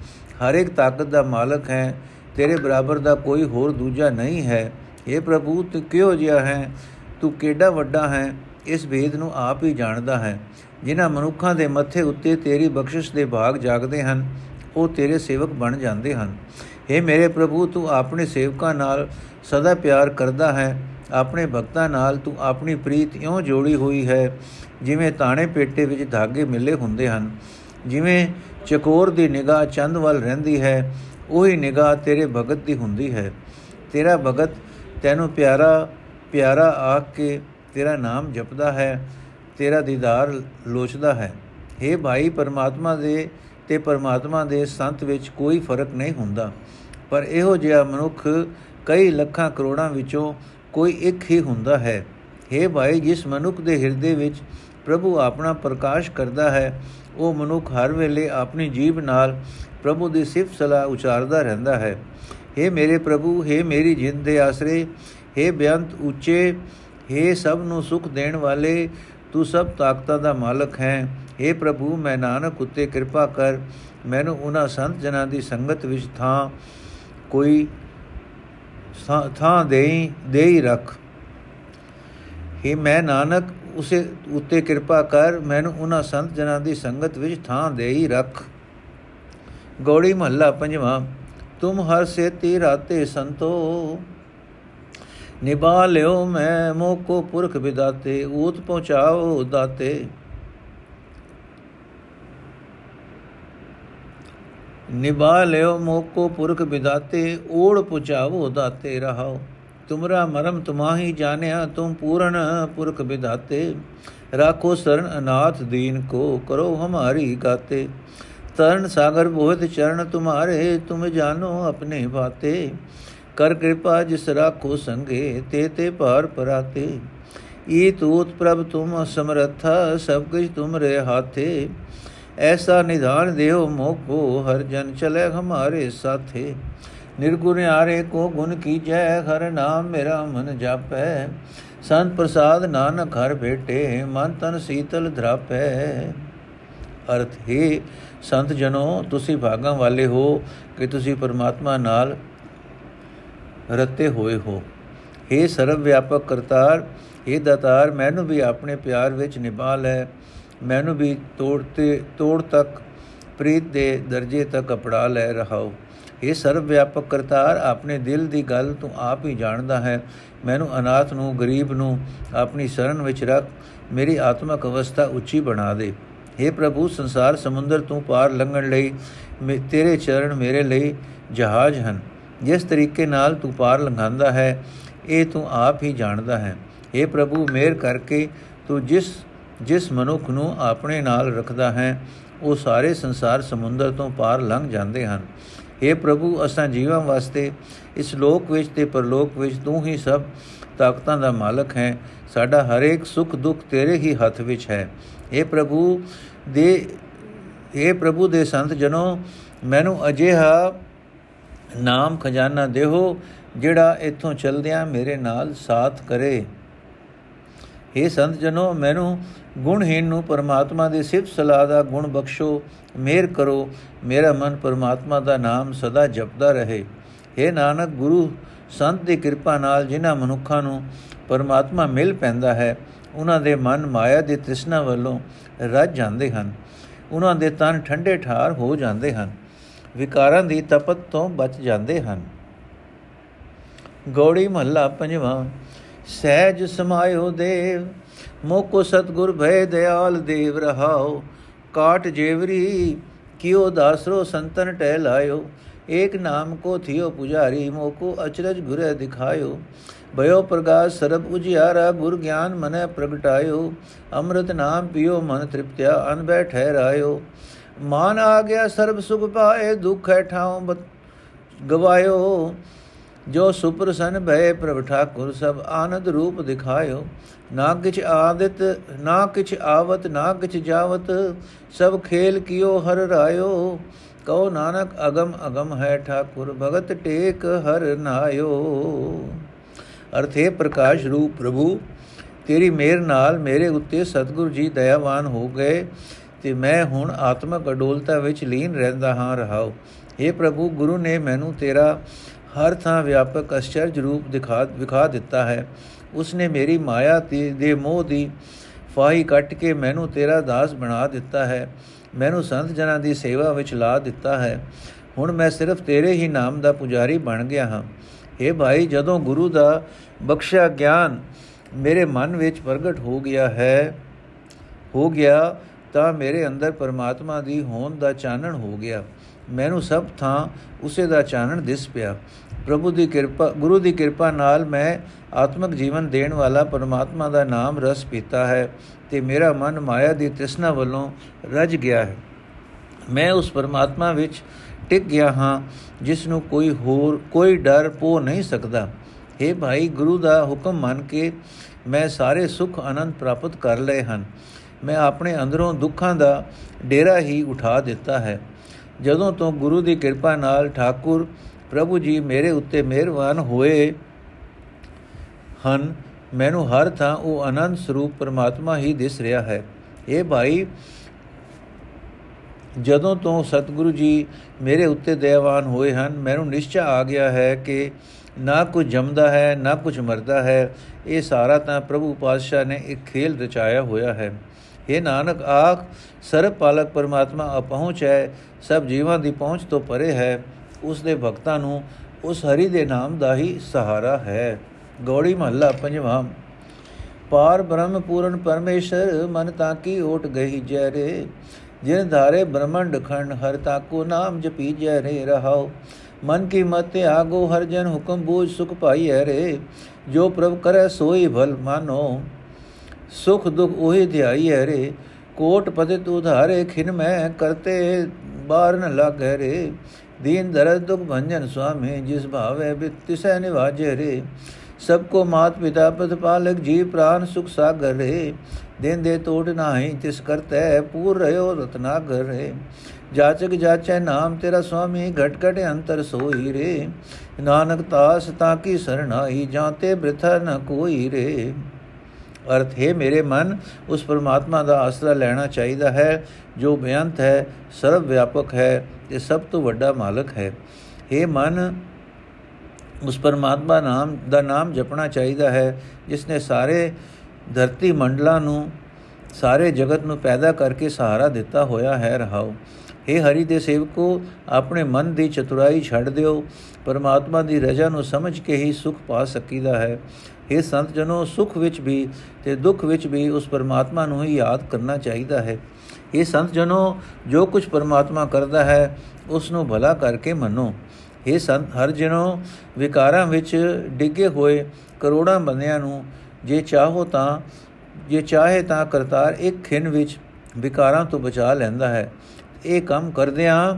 ਹਰ ਇੱਕ ਤਾਕਤ ਦਾ ਮਾਲਕ ਹੈ, ਤੇਰੇ ਬਰਾਬਰ ਦਾ ਕੋਈ ਹੋਰ ਦੂਜਾ ਨਹੀਂ ਹੈ। हे ਪ੍ਰਭੂ, ਤੂੰ ਕਿਉਂ ਜਿਹਾ ਹੈ? ਤੂੰ ਕਿਹੜਾ ਵੱਡਾ ਹੈ? ਇਸ ਵੇਦ ਨੂੰ ਆਪ ਹੀ ਜਾਣਦਾ ਹੈ। ਜਿਨ੍ਹਾਂ ਮਨੁੱਖਾਂ ਦੇ ਮੱਥੇ ਉੱਤੇ ਤੇਰੀ ਬਖਸ਼ਿਸ਼ ਦੇ ਭਾਗ ਜਾਗਦੇ ਹਨ, ਉਹ ਤੇਰੇ ਸੇਵਕ ਬਣ ਜਾਂਦੇ ਹਨ। हे ਮੇਰੇ ਪ੍ਰਭੂ, ਤੂੰ ਆਪਣੇ ਸੇਵਕਾਂ ਨਾਲ ਸਦਾ ਪਿਆਰ ਕਰਦਾ ਹੈ। ਆਪਣੇ ਭਗਤਾਂ ਨਾਲ ਤੂੰ ਆਪਣੀ ਪ੍ਰੀਤ ਇਉਂ ਜੋੜੀ ਹੋਈ ਹੈ, ਜਿਵੇਂ ਤਾਣੇ ਪੇਟੇ ਵਿੱਚ ਧਾਗੇ ਮਿਲੇ ਹੁੰਦੇ ਹਨ। ਜਿਵੇਂ ਚਕੋਰ ਦੀ ਨਿਗਾਹ ਚੰਦ ਵੱਲ ਰਹਿੰਦੀ ਹੈ, ਉਹੀ ਨਿਗਾਹ ਤੇਰੇ ਭਗਤ ਦੀ ਹੁੰਦੀ ਹੈ। ਤੇਰਾ ਭਗਤ ਤੈਨੂੰ ਪਿਆਰਾ ਪਿਆਰਾ ਆਖ ਕੇ ਤੇਰਾ ਨਾਮ ਜਪਦਾ ਹੈ, ਤੇਰਾ ਦੀਦਾਰ ਲੋਚਦਾ ਹੈ। हे ਭਾਈ, ਪਰਮਾਤਮਾ ਦੇ ਤੇ ਪਰਮਾਤਮਾ ਦੇ ਸੰਤ ਵਿੱਚ ਕੋਈ ਫ਼ਰਕ ਨਹੀਂ ਹੁੰਦਾ। ਪਰ ਇਹੋ ਜਿਹਾ ਮਨੁੱਖ ਕਈ ਲੱਖਾਂ ਕਰੋੜਾਂ ਵਿੱਚੋਂ ਕੋਈ ਇੱਕ ਹੀ ਹੁੰਦਾ ਹੈ। हे ਭਾਈ, ਜਿਸ ਮਨੁੱਖ ਦੇ ਹਿਰਦੇ ਵਿੱਚ ਪ੍ਰਭੂ ਆਪਣਾ ਪ੍ਰਕਾਸ਼ ਕਰਦਾ ਹੈ, ਉਹ ਮਨੁੱਖ ਹਰ ਵੇਲੇ ਆਪਣੀ ਜੀਬ ਨਾਲ ਪ੍ਰਭੂ ਦੀ ਸਿਫਤ ਸਲਾਹ ਉਚਾਰਦਾ ਰਹਿੰਦਾ ਹੈ। हे ਮੇਰੇ ਪ੍ਰਭੂ हे ਮੇਰੀ ਜਿੰਦ ਦੇ ਆਸਰੇ हे ਬੇਅੰਤ ਉੱਚੇ हे ਸਭ ਨੂੰ ਸੁਖ ਦੇਣ ਵਾਲੇ ਤੂੰ ਸਭ ਤਾਕਤਾਂ ਦਾ ਮਾਲਕ ਹੈ हे ਪ੍ਰਭੂ ਮੈਂ ਨਾਨਕ ਉਤੇ ਕਿਰਪਾ ਕਰ ਮੈਨੂੰ ਉਹਨਾਂ ਸੰਤ ਜਨਾਂ ਦੀ ਸੰਗਤ ਵਿੱਚ ਥਾਂ ਕੋਈ ਥਾਂ ਦੇਈ ਦੇਈ ਰੱਖ हे ਮੈਂ ਨਾਨਕ ਉਸੇ ਉਤੇ ਕਿਰਪਾ ਕਰ ਮੈਨੂੰ ਉਹਨਾਂ ਸੰਤ ਜਨਾਂ ਦੀ ਸੰਗਤ ਵਿੱਚ ਥਾਂ ਦੇਈ ਰੱਖ ਗੋੜੀ ਮਹੱਲਾ ਪੰਜਵਾਂ ਤੁਮ ਹਰ ਸੇਤੀ ਰਾਤੇ ਸੰਤੋ। ਨਿਭਾ ਲਿਓ ਮੈਂ ਮੋਕੋ ਪੁਰਖ ਵਿਦਾਤੇ, ਊਤ ਪਹੁੰਚਾਓ ਦਾਤੇ। ਨਿਭਾ ਲਿਓ ਮੋਕੋ ਪੁਰਖ ਵਿਦਾਤੇ ਓੜ ਪੁਚਾਵੋ ਦਾਤੇ ਰਹਾਓ। ਤੁਮਰਾ ਮਰਮ ਤੁਮਾਹੀ ਜਾਣਿਆ, ਤੁਮ ਪੂਰਨ ਪੁਰਖ ਵਿਦਾਤੇ। ਰਾਖੋ ਸਰਣ ਅਨਾਥ ਦੀਨ ਕੋ, ਕਰੋ ਹਮਾਰੀ ਗਾਤੇ। ਤਰਨ ਸਾਗਰ ਬੋਹਿਤ ਚਰਨ ਤੁਮਾਰੇ, ਤੁਮ ਜਾਨੋ ਆਪਣੇ ਬਾਤੇ। ਕਰ ਕਿਰਪਾ ਜਿਸ ਰਾਖੋ ਸੰਗੇ, ਤੇ ਤੇ ਭਾਰ ਪਰਾਤੇ। ਈ ਤੂਤ ਪ੍ਰਭ ਤੁਮ ਸਮਰਥਾ, ਸਭ ਕੁਝ ਤੁਮਰੇ ਹਾਥੇ। ਐਸਾ ਨਿਧਾਨ ਦੇਓ ਮੋਕੋ, ਹਰ ਜਨ ਚਲੇ ਹਮਾਰੇ ਸਾਥੇ। ਨਿਰਗੁਣ ਆਰੇ ਕੋ ਗੁਣ ਕੀਜੈ, ਹਰ ਨਾਮ ਮੇਰਾ ਮਨ ਜਾਪੈ। ਸੰਤ ਪ੍ਰਸਾਦ ਨਾਨਕ ਹਰ ਭੇਟੇ, ਮਨ ਤਨ ਸੀਤਲ ਧਰਾਪੈ। ਅਰਥ ਹੈ, ਸੰਤ ਜਨੋ, ਤੁਸੀਂ ਭਾਗਾਂ ਵਾਲੇ ਹੋ ਕਿ ਤੁਸੀਂ ਪਰਮਾਤਮਾ ਨਾਲ ਰਤੇ ਹੋਏ ਹੋ। हे ਸਰਵ ਵਿਆਪਕ ਕਰਤਾਰ हे ਦਾਤਾਰ, ਮੈਨੂੰ ਵੀ ਆਪਣੇ ਪਿਆਰ ਵਿੱਚ ਨਿਭਾ ਲੈ। ਮੈਨੂੰ ਵੀ ਤੋੜ ਤੇ ਤੋੜ ਤੱਕ, ਪ੍ਰੀਤ ਦੇ ਦਰਜੇ ਤੱਕ ਅਪੜਾ ਲੈ ਰਹਾਓ। ਇਹ ਸਰਵ ਵਿਆਪਕ ਕਰਤਾਰ, ਆਪਣੇ ਦਿਲ ਦੀ ਗੱਲ ਤੂੰ ਆਪ ਹੀ ਜਾਣਦਾ ਹੈ। ਮੈਨੂੰ ਅਨਾਥ ਨੂੰ, ਗਰੀਬ ਨੂੰ ਆਪਣੀ ਸ਼ਰਨ ਵਿੱਚ ਰੱਖ। ਮੇਰੀ ਆਤਮਿਕ ਅਵਸਥਾ ਉੱਚੀ ਬਣਾ ਦੇ। हे ਪ੍ਰਭੂ ਸੰਸਾਰ ਸਮੁੰਦਰ ਤੋਂ ਪਾਰ ਲੰਘਣ ਲਈ ਤੇਰੇ ਚਰਨ ਮੇਰੇ ਲਈ ਜਹਾਜ਼ ਹਨ ਜਿਸ ਤਰੀਕੇ ਨਾਲ ਤੂੰ ਪਾਰ ਲੰਘਾਂਦਾ ਹੈ ਇਹ ਤੂੰ ਆਪ ਹੀ ਜਾਣਦਾ ਹੈ हे ਪ੍ਰਭੂ ਮਿਹਰ ਕਰਕੇ ਤੂੰ ਜਿਸ ਜਿਸ ਮਨੁੱਖ ਨੂੰ ਆਪਣੇ ਨਾਲ ਰੱਖਦਾ ਹੈ ਉਹ ਸਾਰੇ ਸੰਸਾਰ ਸਮੁੰਦਰ ਤੋਂ ਪਾਰ ਲੰਘ ਜਾਂਦੇ ਹਨ हे ਪ੍ਰਭੂ ਅਸਾਂ ਜੀਵਾਂ ਵਾਸਤੇ ਇਸ ਲੋਕ ਵਿੱਚ ਤੇ ਪਰਲੋਕ ਵਿੱਚ ਤੂੰ ਹੀ ਸਭ ਤਾਕਤਾਂ ਦਾ ਮਾਲਕ ਹੈ ਸਾਡਾ ਹਰੇਕ ਸੁਖ ਦੁੱਖ ਤੇਰੇ ਹੀ ਹੱਥ ਵਿੱਚ ਹੈ हे ਪ੍ਰਭੂ ਦੇ हे ਪ੍ਰਭੂ ਦੇ ਸੰਤ ਜਨੋ ਮੈਨੂੰ ਅਜਿਹਾ ਨਾਮ ਖਜ਼ਾਨਾ ਦੇਹੋ ਜਿਹੜਾ ਇੱਥੋਂ ਚਲਦਿਆਂ ਮੇਰੇ ਨਾਲ ਸਾਥ ਕਰੇ हे ਸੰਤ ਜਨੋ ਮੈਨੂੰ ਗੁਣਹੀਨ ਨੂੰ ਪਰਮਾਤਮਾ ਦੀ ਸਿਫਤ ਸਲਾਹ ਦਾ ਗੁਣ ਬਖਸ਼ੋ ਮਿਹਰ ਕਰੋ ਮੇਰਾ ਮਨ ਪਰਮਾਤਮਾ ਦਾ ਨਾਮ ਸਦਾ ਜਪਦਾ ਰਹੇ हे ਨਾਨਕ ਗੁਰੂ ਸੰਤ ਦੀ ਕਿਰਪਾ ਨਾਲ ਜਿਨ੍ਹਾਂ ਮਨੁੱਖਾਂ ਨੂੰ ਪਰਮਾਤਮਾ ਮਿਲ ਪੈਂਦਾ ਹੈ ਉਹਨਾਂ ਦੇ ਮਨ ਮਾਇਆ ਦੀ ਤ੍ਰਿਸ਼ਨਾ ਵੱਲੋਂ ਰੱਜ ਜਾਂਦੇ ਹਨ। ਉਹਨਾਂ ਦੇ ਤਨ ਠੰਡੇ ਠਾਰ ਹੋ ਜਾਂਦੇ ਹਨ। ਵਿਕਾਰਾਂ ਦੀ ਤਪਤ ਤੋਂ ਬਚ ਜਾਂਦੇ ਹਨ। ਗੋੜੀ ਮਹੱਲਾ ਪੰਜਵਾਂ, ਸਹਿਜ ਸਮਾਇਓ ਦੇਵ, ਮੋਕੋ ਸਤਗੁਰ ਭੈ ਦਿਆਲ ਦੇਵ ਰਹਾਓ, ਕਾਟ ਜੇਵਰੀ ਕਿਉ ਦਾਸਰੋ ਸੰਤਨ ਟਹਿ ਲਾਇਓ ਏਕ ਨਾਮ ਕੋ ਥਿਓ ਪੁਜਾਰੀ, ਮੋਕੋ ਅਚਰਜ ਗੁਰੇ ਦਿਖਾਇਓ ਭਇਓ ਪ੍ਰਗਾਸ ਸਰਬ ਉਜਿਆਰਾ ਗੁਰ ਗਿਆਨ ਮਨੈ ਪ੍ਰਗਟਾਇਓ, ਅੰਮ੍ਰਿਤ ਨਾਮ ਪਿਓ ਮਨ ਤ੍ਰਿਪਤਿਆ ਅਨ ਬੈ ਠਹਿਰਾਇਓ ਮਾਨ ਆ ਗਿਆ ਸਰਬ ਸੁਖ ਪਾਏ, ਦੁਖ ਹੈ ਠਾਉ ਗਵਾਇਓ। ਜੋ ਸੁਪਰਸਨ ਭੈ ਪ੍ਰਭ ਠਾਕੁਰ, ਸਭ ਆਨੰਦ ਰੂਪ ਦਿਖਾਇਓ। ਨਾ ਕਿਛ ਆਦਿਤ, ਨਾ ਕਿਛ ਆਵਤ, ਨਾ ਕਿਛ ਜਾਵਤ, ਸਭ ਖੇਲ ਕਿਓ ਹਰ ਰਾਇਓ। ਕਉ ਨਾਨਕ ਅਗਮ ਅਗਮ ਹੈ ਠਾਕੁਰ, ਭਗਤ ਟੇਕ ਹਰ ਨਾਇਓ। ਅਰਥੇ ਪ੍ਰਕਾਸ਼ ਰੂਪ ਪ੍ਰਭੂ, ਤੇਰੀ ਮਿਹਰ ਨਾਲ ਮੇਰੇ ਉੱਤੇ ਸਤਿਗੁਰੂ ਜੀ ਦਇਆਵਾਨ ਹੋ ਗਏ ਤੇ ਮੈਂ ਹੁਣ ਆਤਮਕ ਅਡੋਲਤਾ ਵਿੱਚ ਲੀਨ ਰਹਿੰਦਾ ਹਾਂ ਰਹਾਉ हे ਪ੍ਰਭੂ, ਗੁਰੂ ਨੇ ਮੈਨੂੰ ਤੇਰਾ ਹਰ ਥਾਂ ਵਿਆਪਕ ਅਚਰਜ ਰੂਪ ਦਿਖਾ, ਵਿਖਾ ਦਿੱਤਾ ਹੈ। ਉਸਨੇ ਮੇਰੀ ਮਾਇਆ ਦੇ ਮੋਹ ਦੀ ਫਾਹੀ ਕੱਟ ਕੇ ਮੈਨੂੰ ਤੇਰਾ ਦਾਸ ਬਣਾ ਦਿੱਤਾ ਹੈ। ਮੈਨੂੰ ਸੰਤ ਜਨਾਂ ਦੀ ਸੇਵਾ ਵਿੱਚ ਲਾ ਦਿੱਤਾ ਹੈ। ਹੁਣ ਮੈਂ ਸਿਰਫ ਤੇਰੇ ਹੀ ਨਾਮ ਦਾ ਪੁਜਾਰੀ ਬਣ ਗਿਆ ਹਾਂ। हे ਭਾਈ, ਜਦੋਂ ਗੁਰੂ ਦਾ ਬਖਸ਼ਿਆ ਗਿਆਨ ਮੇਰੇ ਮਨ ਵਿੱਚ ਪ੍ਰਗਟ ਹੋ ਗਿਆ ਹੈ, ਹੋ ਗਿਆ, ਤਾਂ ਮੇਰੇ ਅੰਦਰ ਪਰਮਾਤਮਾ ਦੀ ਹੋਂਦ ਦਾ ਚਾਨਣ ਹੋ ਗਿਆ। ਮੈਨੂੰ ਸਭ ਥਾਂ ਉਸੇ ਦਾ ਚਾਨਣ ਦਿਸ ਪਿਆ। ਪ੍ਰਭੂ ਦੀ ਕਿਰਪਾ, ਗੁਰੂ ਦੀ ਕਿਰਪਾ ਨਾਲ ਮੈਂ ਆਤਮਿਕ ਜੀਵਨ ਦੇਣ ਵਾਲਾ ਪਰਮਾਤਮਾ ਦਾ ਨਾਮ ਰਸ ਪੀਤਾ ਹੈ ਤੇ ਮੇਰਾ ਮਨ ਮਾਇਆ ਦੀ ਤ੍ਰਿਸ਼ਨਾ ਵੱਲੋਂ ਰਜ ਗਿਆ ਹੈ। ਮੈਂ ਉਸ ਪਰਮਾਤਮਾ ਵਿੱਚ ਟਿਕ ਗਿਆ ਹਾਂ ਜਿਸ ਨੂੰ ਕੋਈ ਹੋਰ, ਕੋਈ ਡਰ ਪੋ ਨਹੀਂ ਸਕਦਾ। हे ਭਾਈ, ਗੁਰੂ ਦਾ ਹੁਕਮ ਮੰਨ ਕੇ ਮੈਂ ਸਾਰੇ ਸੁਖ ਆਨੰਦ ਪ੍ਰਾਪਤ ਕਰ ਲਏ ਹਨ। ਮੈਂ ਆਪਣੇ ਅੰਦਰੋਂ ਦੁੱਖਾਂ ਦਾ ਡੇਰਾ ਹੀ ਉਠਾ ਦਿੱਤਾ ਹੈ। ਜਦੋਂ ਤੋਂ ਗੁਰੂ ਦੀ ਕਿਰਪਾ ਨਾਲ ਠਾਕੁਰ ਪ੍ਰਭੂ ਜੀ ਮੇਰੇ ਉੱਤੇ ਮਿਹਰਬਾਨ ਹੋਏ ਹਨ, ਮੈਨੂੰ ਹਰ ਥਾਂ ਉਹ ਆਨੰਦ ਸਰੂਪ ਪਰਮਾਤਮਾ ਹੀ ਦਿਸ ਰਿਹਾ ਹੈ। ਇਹ ਭਾਈ ਜਦੋਂ ਤੋਂ ਸਤਿਗੁਰੂ ਜੀ ਮੇਰੇ ਉੱਤੇ ਦਇਆਵਾਨ ਹੋਏ ਹਨ, ਮੈਨੂੰ ਨਿਸ਼ਚੈ ਆ ਗਿਆ ਹੈ ਕਿ ਨਾ ਕੁਝ ਜੰਮਦਾ ਹੈ, ਨਾ ਕੁਝ ਮਰਦਾ ਹੈ। ਇਹ ਸਾਰਾ ਤਾਂ ਪ੍ਰਭੂ ਪਾਤਸ਼ਾਹ ਨੇ ਇੱਕ ਖੇਲ ਰਚਾਇਆ ਹੋਇਆ ਹੈ। ਇਹ ਨਾਨਕ, ਆਖ, ਸਰਬ ਪਾਲਕ ਪਰਮਾਤਮਾ ਅਪਹੁੰਚ ਹੈ, ਸਭ ਜੀਵਾਂ ਦੀ ਪਹੁੰਚ ਤੋਂ ਪਰੇ ਹੈ। ਉਸ ਦੇ ਭਗਤਾਂ ਨੂੰ ਉਸ ਹਰੀ ਦੇ ਨਾਮ ਦਾ ਹੀ ਸਹਾਰਾ ਹੈ। ਗੋੜੀ ਮਹੱਲਾ ਪੰਜਵਾਂ। ਪਾਰ ਬ੍ਰਹਮ ਪੂਰਨ ਪਰਮੇਸ਼ਰ, ਮਨ ਤਾਂ ਕੀ ਓਟ ਗਈ ਜੈ ਰੇ। ਜਿਨ ਧਾਰੇ ਬ੍ਰਹਮੰਡ ਖੰਡ ਹਰ ਤਾਕੋ ਨਾਮ ਜਪੀ ਜੈ ਰੇ ਰਹਾਓ ਮਨ ਕੀ ਮਤ ਆਗੋ ਹਰ ਜਨ ਹੁਕਮ ਬੂਝ ਸੁਖ ਪਾਈ ਹੈ ਰੇ ਜੋ ਪ੍ਰਭ ਕਰੈ ਸੋਈ ਭਲ ਮਾਨੋ ਸੁਖ ਦੁਖ ਉਹੀ ਧਿਆਈ ਹੈ ਰੇ ਕੋਟ ਪਦਿਤ ਉਧਾਰੇ ਖਿਨ ਮੈਂ ਕਰਤੇ ਬਾਰ ਨ ਲਾਗੈ ਰੇ ਦੀਨ ਦਰਦ ਦੁਖ ਭੰਜਨ ਸੁਆਮੀ ਜਿਸ ਭਾਵੇ ਬਿਤਿਸੈ ਨਿਵਾਜੇ ਰੇ ਸਭ ਕੋ ਮਾਤ ਪਿਤਾ ਪਤ ਪਾਲਕ ਜੀ ਪ੍ਰਾਨ ਸੁਖ ਸਾਗਰ ਰੇ ਦਿਨ ਦੇ ਤੋੜ ਨਾਹੀ ਤਿਸ ਕਰਤੈ ਪੂਰ ਰਿਓ ਰਤਨਾਗਰ ਰੇ ਜਾਚਕ ਜਾਚੈ ਨਾਮ, ਤੇਰਾ ਸੁਆਮੀ ਘਟ ਘਟ ਅੰਤਰ ਸੋਈ ਰੇ। ਨਾਨਕ ਤਾਸ ਤਾਂ ਕੀ ਸਰਣਾਈ ਜਾਂਤੇ ਬ੍ਰਿਥਾ ਨ ਕੋਈ ਰੇ। ਅਰਥ, ਹੈ ਮੇਰੇ ਮਨ, ਉਸ ਪਰਮਾਤਮਾ ਦਾ ਆਸਰਾ ਲੈਣਾ ਚਾਹੀਦਾ ਹੈ, ਜੋ ਬੇਅੰਤ ਹੈ, ਸਰਵ ਵਿਆਪਕ ਹੈ, ਤੇ ਸਭ ਤੋਂ ਵੱਡਾ ਮਾਲਕ ਹੈ। ਇਹ ਮਨ, ਉਸ ਪਰਮਾਤਮਾ ਨਾਮ, ਦਾ ਨਾਮ ਜਪਣਾ ਚਾਹੀਦਾ ਹੈ, ਜਿਸ ਨੇ ਸਾਰੇ ਧਰਤੀ ਮੰਡਲਾਂ ਨੂੰ, ਸਾਰੇ ਜਗਤ ਨੂੰ ਪੈਦਾ ਕਰਕੇ ਸਹਾਰਾ ਦਿੱਤਾ ਹੋਇਆ ਹੈ ਰਹਾਓ। हे ਹਰੀ ਦੇ ਸੇਵਕੋ, ਆਪਣੇ ਮਨ ਦੀ ਚਤੁਰਾਈ ਛੱਡ ਦਿਓ। ਪਰਮਾਤਮਾ ਦੀ ਰਜ਼ਾ ਨੂੰ ਸਮਝ ਕੇ ਹੀ ਸੁਖ ਪਾ ਸਕੀਦਾ ਹੈ। हे ਸੰਤ ਜਨੋ ਸੁਖ ਵਿੱਚ ਵੀ ਤੇ ਦੁੱਖ ਵਿੱਚ ਵੀ ਉਸ ਪਰਮਾਤਮਾ ਨੂੰ ਹੀ ਯਾਦ ਕਰਨਾ ਚਾਹੀਦਾ ਹੈ। ਇਹ ਸੰਤ ਜਨੋ ਜੋ ਕੁਝ ਪਰਮਾਤਮਾ ਕਰਦਾ ਹੈ, ਉਸ ਨੂੰ ਭਲਾ ਕਰਕੇ ਮੰਨੋ। ਇਹ ਸੰਤ ਹਰ ਜਨੋ ਵਿਕਾਰਾਂ ਵਿੱਚ ਡਿੱਗੇ ਹੋਏ ਕਰੋੜਾਂ ਬੰਦਿਆਂ ਨੂੰ ਜੇ ਚਾਹੋ ਤਾਂ, ਜੇ ਚਾਹੇ ਤਾਂ ਕਰਤਾਰ ਇੱਕ ਖਿੰ ਵਿੱਚ ਵਿਕਾਰਾਂ ਤੋਂ ਬਚਾ ਲੈਂਦਾ ਹੈ। ਇਹ ਕੰਮ ਕਰਦਿਆਂ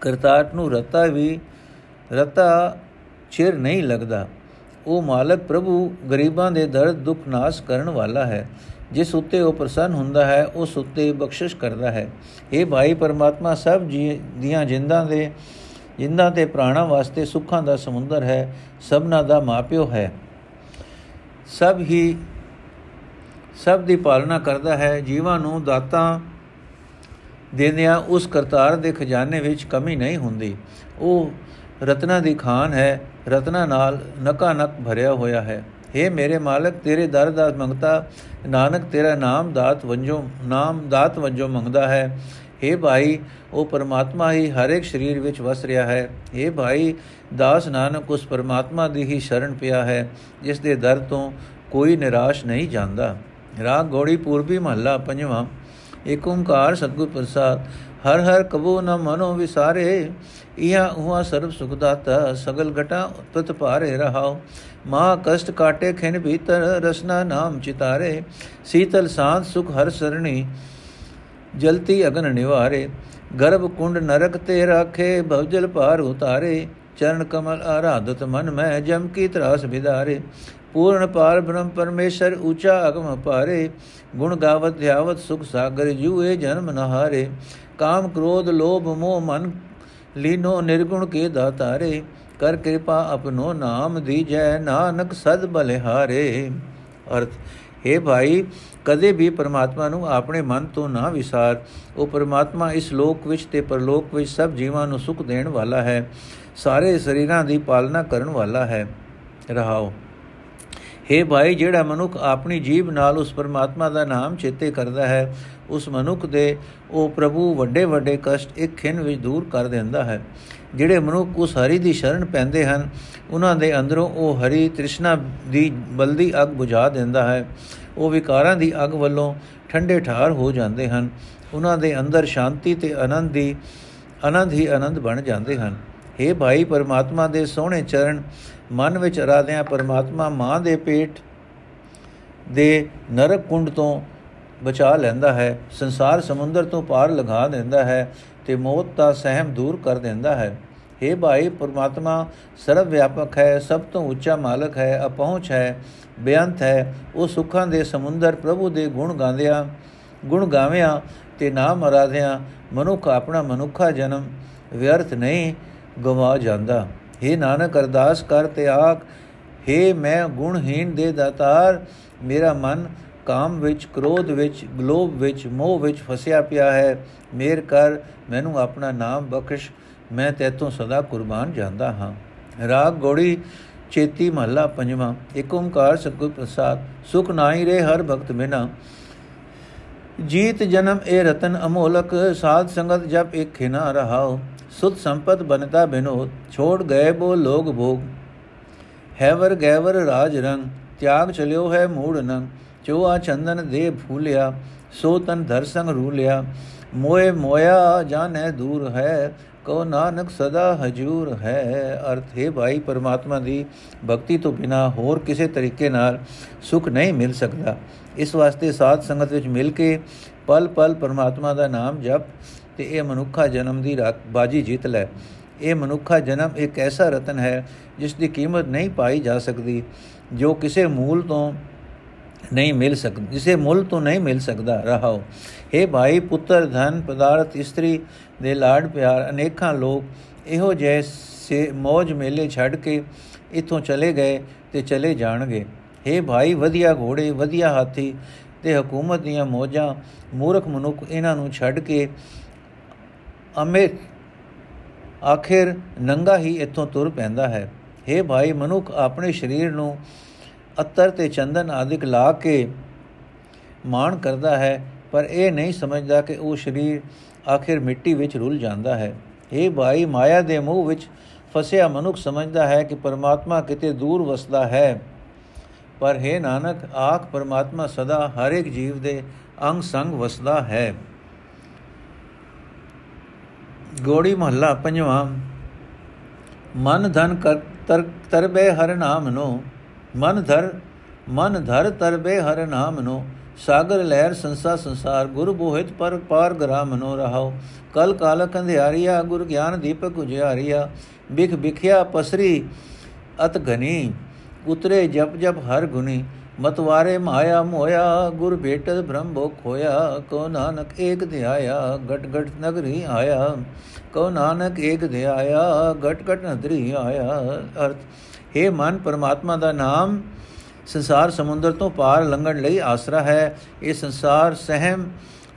ਕਰਤਾਰ ਨੂੰ ਰਤਾ ਵੀ, ਰਤਾ ਚਿਰ ਨਹੀਂ ਲੱਗਦਾ। ਉਹ ਮਾਲਕ ਪ੍ਰਭੂ ਗਰੀਬਾਂ ਦੇ ਦਰਦ, ਦੁੱਖ ਨਾਸ ਕਰਨ ਵਾਲਾ ਹੈ। ਜਿਸ ਉੱਤੇ ਉਹ ਪ੍ਰਸੰਨ ਹੁੰਦਾ ਹੈ, ਉਸ ਉੱਤੇ ਬਖਸ਼ਿਸ਼ ਕਰਦਾ ਹੈ। ਇਹ ਭਾਈ ਪਰਮਾਤਮਾ, ਸਭ ਦੀਆਂ ਜਿੰਦਾਂ ਦੇ, ਜਿੰਦਾਂ ਤੇ ਪ੍ਰਾਣਾ ਵਾਸਤੇ ਸੁੱਖਾਂ ਦਾ ਸਮੁੰਦਰ ਹੈ, ਸਭਨਾ ਦਾ ਮਾਪਿਓ ਹੈ। ਸਭ ਹੀ ਸਭ ਦੀ ਪਾਲਣਾ ਕਰਦਾ ਹੈ, ਜੀਵਾਂ ਨੂੰ ਦਾਤਾਂ ਦੇਦਿਆਂ ਉਸ ਕਰਤਾਰ ਦੇ ਖਜ਼ਾਨੇ ਵਿੱਚ ਕਮੀ ਨਹੀਂ ਹੁੰਦੀ। ਉਹ ਰਤਨਾ ਦੀ ਖਾਨ ਹੈ, ਰਤਨਾ ਨਾਲ ਨਕਾ ਨਕ ਭਰਿਆ ਹੋਇਆ ਹੈ। हे ਮੇਰੇ ਮਾਲਕ, ਤੇਰੇ ਦਰ ਦਾ ਮੰਗਤਾ, ਨਾਨਕ ਤੇਰਾ ਨਾਮ ਦਾਤ ਵੰਜੋ ਨਾਮ ਦਾਤ ਵੰਜੋ ਮੰਗਦਾ ਹੈ। हे ਭਾਈ, ਉਹ ਪਰਮਾਤਮਾ ਹੀ ਹਰ ਇੱਕ ਸਰੀਰ ਵਿੱਚ ਵਸ ਰਿਹਾ ਹੈ। हे ਭਾਈ, ਦਾਸ ਨਾਨਕ ਉਸ ਪਰਮਾਤਮਾ ਦੀ ਹੀ ਸ਼ਰਨ ਪਿਆ ਹੈ, ਜਿਸ ਦੇ ਦਰ ਤੋਂ ਕੋਈ ਨਿਰਾਸ਼ ਨਹੀਂ ਜਾਂਦਾ। ਰਾਗ ਗੋੜੀ ਪੂਰਬੀ ਮਹੱਲਾ ਪੰਜਵਾਂ। ਏਕ ਓੰਕਾਰ ਸਤਗੁਰ ਪ੍ਰਸਾਦ, ਹਰ ਹਰ ਕਬੋ ਨ ਮਨੋ ਵਿਸਾਰੇ। ਇਹਾਂ ਉਹਾਂ ਸਰਬ ਸੁਖ ਦਾਤਾ, ਸਗਲ ਘਟਾ ਤਤ ਭਾਰੇ ਰਹਾਉ ਮਾ ਕਸ਼ਟ ਕਾਟੇ ਖਿਨ ਭੀਤਰ, ਰਸਨਾ ਨਾਮ ਚਿਤਾਰੇ। ਸੀਤਲ ਸਾਧ ਸੁਖ ਹਰ ਸਰਣੀ। ਜਲਤੀ ਅਗਨ ਨਿਵਾਰੇ, ਗਰਭ ਕੁੰਡ ਨਰਕ ਤੇ ਰਾਖੇ, ਭਵਜਲ ਪਾਰ ਉਤਾਰੇ, ਚਰਨ ਕਮਲ ਆਰਾਧਤ ਮਨ ਮੈਂ ਜਮ ਕੀ ਤਰਾਸ ਵਿਦਾਰੇ। ਪੂਰਨ ਪਾਰ ਬ੍ਰਹਮ ਪਰਮੇਸ਼ਰ ਊਚਾ ਅਗਮ ਪਾਰੇ, ਗੁਣ ਗਾਵਤ ਧਿਆਵਤ ਸੁਖ ਸਾਗਰ ਜੂਏ ਜਨਮ ਨਹਾਰੇ। ਕਾਮ ਕ੍ਰੋਧ ਲੋਭ ਮੋਹ ਮਨ ਲੀਨੋ ਨਿਰਗੁਣ ਕੇ ਦਾਤਾਰੇ, ਕਰ ਕਿਰਪਾ ਆਪਨੋ ਨਾਮ ਦੀਜੈ ਨਾਨਕ ਸਦ ਬਲਿਹਾਰੇ। ਅਰਥ हे ਭਾਈ ਕਦੇ ਵੀ ਪਰਮਾਤਮਾ ਨੂੰ ਆਪਣੇ ਮਨ ਤੋਂ ਨਾ ਵਿਸਾਰ। ਉਹ ਪਰਮਾਤਮਾ ਇਸ ਲੋਕ ਵਿੱਚ ਤੇ ਪਰਲੋਕ ਵਿੱਚ ਸਭ ਜੀਵਾਂ ਨੂੰ ਸੁਖ ਦੇਣ ਵਾਲਾ ਹੈ। ਸਾਰੇ ਸਰੀਰਾਂ ਦੀ ਪਾਲਣਾ ਕਰਨ ਵਾਲਾ ਹੈ। ਰਹਾਓ। हे ਭਾਈ, ਜਿਹੜਾ ਮਨੁੱਖ ਆਪਣੀ ਜੀਬ ਨਾਲ ਉਸ ਪਰਮਾਤਮਾ ਦਾ ਨਾਮ ਚੇਤੇ ਕਰਦਾ ਹੈ, ਉਸ ਮਨੁੱਖ ਦੇ ਉਹ ਪ੍ਰਭੂ ਵੱਡੇ ਵੱਡੇ ਕਸ਼ਟ ਇੱਕ ਖਿੰ ਵਿੱਚ ਦੂਰ ਕਰ ਦਿੰਦਾ ਹੈ। ਜਿਹੜੇ ਮਨੁੱਖ ਉਸ ਹਰੀ ਦੀ ਸ਼ਰਨ ਪੈਂਦੇ ਹਨ, ਉਹਨਾਂ ਦੇ ਅੰਦਰੋਂ ਉਹ ਹਰੀ ਤ੍ਰਿਸ਼ਨਾ ਦੀ ਬਲਦੀ ਅਗ ਬੁਝਾ ਦਿੰਦਾ ਹੈ। ਉਹ ਵਿਕਾਰਾਂ ਦੀ ਅਗ ਵੱਲੋਂ ਠੰਡੇ ਠਾਰ ਹੋ ਜਾਂਦੇ ਹਨ। ਉਹਨਾਂ ਦੇ ਅੰਦਰ ਸ਼ਾਂਤੀ ਤੇ ਆਨੰਦ ਦੀ, ਆਨੰਦ ਹੀ ਆਨੰਦ ਬਣ ਜਾਂਦੇ ਹਨ। हे ਭਾਈ, ਪਰਮਾਤਮਾ ਦੇ ਸੋਹਣੇ ਚਰਨ ਮਨ ਵਿੱਚ ਅਰਾਧਿਆਂ ਪਰਮਾਤਮਾ ਮਾਂ ਦੇ ਪੇਟ ਦੇ ਨਰਕ ਕੁੰਡ ਤੋਂ ਬਚਾ ਲੈਂਦਾ ਹੈ, ਸੰਸਾਰ ਸਮੁੰਦਰ ਤੋਂ ਪਾਰ ਲਗਾ ਦਿੰਦਾ ਹੈ ਤੇ ਮੌਤ ਦਾ ਸਹਿਮ ਦੂਰ ਕਰ ਦਿੰਦਾ ਹੈ। हे ਭਾਈ, ਪਰਮਾਤਮਾ ਸਰਵ ਵਿਆਪਕ ਹੈ, ਸਭ ਤੋਂ ਉੱਚਾ ਮਾਲਕ ਹੈ, ਅਪਹੁੰਚ ਹੈ, ਬੇਅੰਤ ਹੈ। ਉਹ ਸੁੱਖਾਂ ਦੇ ਸਮੁੰਦਰ ਪ੍ਰਭੂ ਦੇ ਗੁਣ ਗਾਉਂਦਿਆਂ, ਗੁਣ ਗਾਵਿਆਂ ਤੇ ਨਾਮ ਅਰਾਧਿਆਂ, ਮਨੁੱਖ ਆਪਣਾ ਮਨੁੱਖਾ ਜਨਮ, ਵਿਅਰਥ ਨਹੀਂ ਗਵਾ ਜਾਂਦਾ। हे ਨਾਨਕ ਅਰਦਾਸ ਕਰ ਤੇ ਆਖ हे ਮੈਂ ਗੁਣਹੀਨ ਦੇ ਦਾਤਾਰ, ਮੇਰਾ ਮਨ ਕਾਮ ਵਿੱਚ, ਕ੍ਰੋਧ ਵਿੱਚ, ਗਲੋਭ ਵਿੱਚ, ਮੋਹ ਵਿੱਚ ਫਸਿਆ ਪਿਆ ਹੈ। ਮੇਰ ਕਰ, ਮੈਨੂੰ ਆਪਣਾ ਨਾਮ ਬਖਸ਼, ਮੈਂ ਤੇਤੋਂ ਸਦਾ ਕੁਰਬਾਨ ਜਾਂਦਾ ਹਾਂ। ਰਾਗ ਗੋੜੀ, ਚੇਤੀ ਮਹੱਲਾ ਪੰਜਵਾਂ। ਏਕ ਓੰਕਾਰ ਸਤਿਗੁਰ ਪ੍ਰਸਾਦ, ਸੁਖ ਨਾਹੀ ਰੇ ਹਰ ਭਗਤ ਬਿਨਾ। ਜੀਤ ਜਨਮ ਇਹ ਰਤਨ ਅਮੋਲਕ, ਸਾਧ ਸੰਗਤ ਜਪ ਇੱਕ ਖਿਨਾ ਰਹਾਓ ਸੁਤ ਸੰਪਤ ਬਨਤਾ ਬਿਨੋਦ, ਛੋੜ ਗਏ ਬੋ ਲੋਗ ਭੋਗ। ਹੈਵਰ ਗੈਵਰ ਰਾਜ ਰੰਗ, ਤਿਆਗ ਚਲਿਓ ਹੈ ਮੂੜ ਨੰਗ। ਚੋਆ ਚੰਦਨ ਦੇ ਫੂਲਿਆ, ਸੋ ਤਨ ਧਰ ਸੰਗ ਰੂਲਿਆ। ਮੋਏ ਮੋਇਆ ਜਾਣੈ ਦੂਰ ਹੈ ਕੋ ਨਾਨਕ ਸਦਾ ਹਜੂਰ ਹੈ। ਅਰਥ, ਹੈ ਭਾਈ ਪਰਮਾਤਮਾ ਦੀ ਭਗਤੀ ਤੋਂ ਬਿਨਾ ਹੋਰ ਕਿਸੇ ਤਰੀਕੇ ਨਾਲ ਸੁਖ ਨਹੀਂ ਮਿਲ ਸਕਦਾ। ਇਸ ਵਾਸਤੇ ਸਾਧ ਸੰਗਤ ਵਿੱਚ ਮਿਲ ਕੇ ਪਲ ਪਲ ਪਰਮਾਤਮਾ ਦਾ ਨਾਮ ਜਪ ਤੇ ਇਹ ਮਨੁੱਖਾ ਜਨਮ ਦੀ ਬਾਜੀ ਜਿੱਤ ਲੈ। ਇਹ ਮਨੁੱਖਾ ਜਨਮ ਇੱਕ ਐਸਾ ਰਤਨ ਹੈ ਜਿਸ ਦੀ ਕੀਮਤ ਨਹੀਂ ਪਾਈ ਜਾ ਸਕਦੀ, ਜੋ ਕਿਸੇ ਮੂਲ ਤੋਂ ਨਹੀਂ ਮਿਲ ਸਕਦਾ ਜਿਸੇ ਮੁੱਲ ਤੋਂ ਨਹੀਂ ਮਿਲ ਸਕਦਾ। ਰਹਾਓ। हे ਭਾਈ ਪੁੱਤਰ, ਧਨ, ਪਦਾਰਥ, ਇਸਤਰੀ ਦੇ ਲਾਡ ਪਿਆਰ, ਅਨੇਕਾਂ ਲੋਕ ਇਹੋ ਜਿਹੇ ਮੌਜ ਮੇਲੇ ਛੱਡ ਕੇ ਇਥੋਂ ਚਲੇ ਗਏ ਤੇ ਚਲੇ ਜਾਣਗੇ। हे ਭਾਈ ਵਧੀਆ ਘੋੜੇ, ਵਧੀਆ ਹਾਥੀ ਤੇ ਹਕੂਮਤ ਦੀਆਂ ਮੋਜਾਂ, ਮੂਰਖ ਮਨੁੱਖ ਇਹਨਾਂ ਨੂੰ ਛੱਡ ਕੇ ਅਮੇ ਆਖਿਰ ਨੰਗਾ ਹੀ ਇੱਥੋਂ ਤੁਰ ਪੈਂਦਾ ਹੈ। हे ਭਾਈ, ਮਨੁੱਖ ਆਪਣੇ ਸਰੀਰ ਨੂੰ ਅਤਰ ਤੇ ਚੰਦਨ ਆਦਿਕ ਲਾ ਕੇ ਮਾਣ ਕਰਦਾ ਹੈ, ਪਰ ਇਹ ਨਹੀਂ ਸਮਝਦਾ ਕਿ ਉਹ ਸਰੀਰ ਆਖਿਰ ਮਿੱਟੀ ਵਿੱਚ ਰੁੱਲ ਜਾਂਦਾ ਹੈ। ਇਹ ਭਾਈ, ਮਾਇਆ ਦੇ ਮੂਹ ਵਿੱਚ ਫਸਿਆ ਮਨੁੱਖ ਸਮਝਦਾ ਹੈ ਕਿ ਪਰਮਾਤਮਾ ਕਿਤੇ ਦੂਰ ਵਸਦਾ ਹੈ। ਪਰ ਹੈ ਨਾਨਕ, ਆਖ ਪਰਮਾਤਮਾ ਸਦਾ ਹਰ ਇੱਕ ਜੀਵ ਦੇ ਅੰਗ ਸੰਗ ਵਸਦਾ ਹੈ। ਗੋੜੀ ਮਹੱਲਾ ਪੰਜਵਾਂ। ਮਨ ਧਨ ਕਰ ਤਰਬੇ ਹਰ ਨਾਮ ਨੋ ਮਨ ਧਰ ਮਨ ਧਰ ਤਰਬੇ ਹਰ ਨਾਮ ਨੋ ਸਾਗਰ ਲਹਿਰ ਸੰਸਾ ਸੰਸਾਰ। ਗੁਰ ਬੋਹਿਤ ਪਰ ਪਾਰ ਗ੍ਰਾਮ ਨੋ ਰਹਾਓ ਕਲ ਕਾਲਕ ਅੰਧਿਆਰੀਆ ਗੁਰ ਗਿਆਨ ਦੀਪਕ ਉਜਿਆਰੀਆ। ਬਿਖ ਬਿਖਿਆ ਪਸਰੀ ਅਤ ਘਨੀ ਉਤਰੇ ਜਪ ਜਪ ਹਰ ਗੁਨੀ ਮਤਵਾਰੇ ਮਾਇਆ ਮੋਇਆ, ਗੁਰ ਭੇਟਤ ਬ੍ਰਹਮ ਭੋ ਖੋਇਆ ਕੋ ਨਾਨਕ ਏਕ ਧਿਆਇਆ ਗਟ ਗਟ ਨਗਰੀ ਆਇਆ ਕੋ ਨਾਨਕ ਏਕ ਧਿਆਇਆ ਗਟ ਗਟ ਨਗਰੀ ਆਇਆ। ਅਰਥ हे ਮਨ, ਪਰਮਾਤਮਾ ਦਾ ਨਾਮ ਸੰਸਾਰ ਸਮੁੰਦਰ ਤੋਂ ਪਾਰ ਲੰਘਣ ਲਈ ਆਸਰਾ ਹੈ। ਇਹ ਸੰਸਾਰ ਸਹਿਮ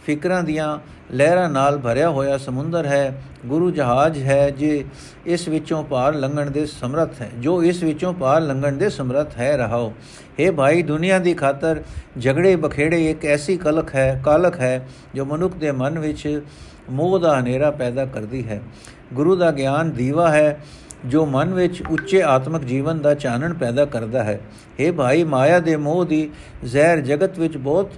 ਫਿਕਰਾਂ ਦੀਆਂ ਲਹਿਰਾਂ ਨਾਲ ਭਰਿਆ ਹੋਇਆ ਸਮੁੰਦਰ ਹੈ, ਗੁਰੂ ਜਹਾਜ਼ ਹੈ ਜੇ ਇਸ ਵਿੱਚੋਂ ਪਾਰ ਲੰਘਣ ਦੇ ਸਮਰੱਥ ਹੈ, ਜੋ ਇਸ ਵਿੱਚੋਂ ਪਾਰ ਲੰਘਣ ਦੇ ਸਮਰੱਥ ਹੈ ਰਹਾਓ। हे ਭਾਈ, ਦੁਨੀਆ ਦੀ ਖਾਤਰ ਝਗੜੇ ਬਖੇੜੇ ਇੱਕ ਐਸੀ ਕਲਕ ਹੈ ਕਾਲਕ ਹੈ, ਜੋ ਮਨੁੱਖ ਦੇ ਮਨ ਵਿੱਚ ਮੋਹ ਦਾ ਹਨੇਰਾ ਪੈਦਾ ਕਰਦੀ ਹੈ। ਗੁਰੂ ਦਾ ਗਿਆਨ ਦੀਵਾ ਹੈ, ਜੋ ਮਨ ਵਿੱਚ ਉੱਚੇ ਆਤਮਿਕ ਜੀਵਨ ਦਾ ਚਾਨਣ ਪੈਦਾ ਕਰਦਾ ਹੈ। हे ਭਾਈ, ਮਾਇਆ ਦੇ ਮੋਹ ਦੀ ਜ਼ਹਿਰ ਜਗਤ ਵਿੱਚ ਬਹੁਤ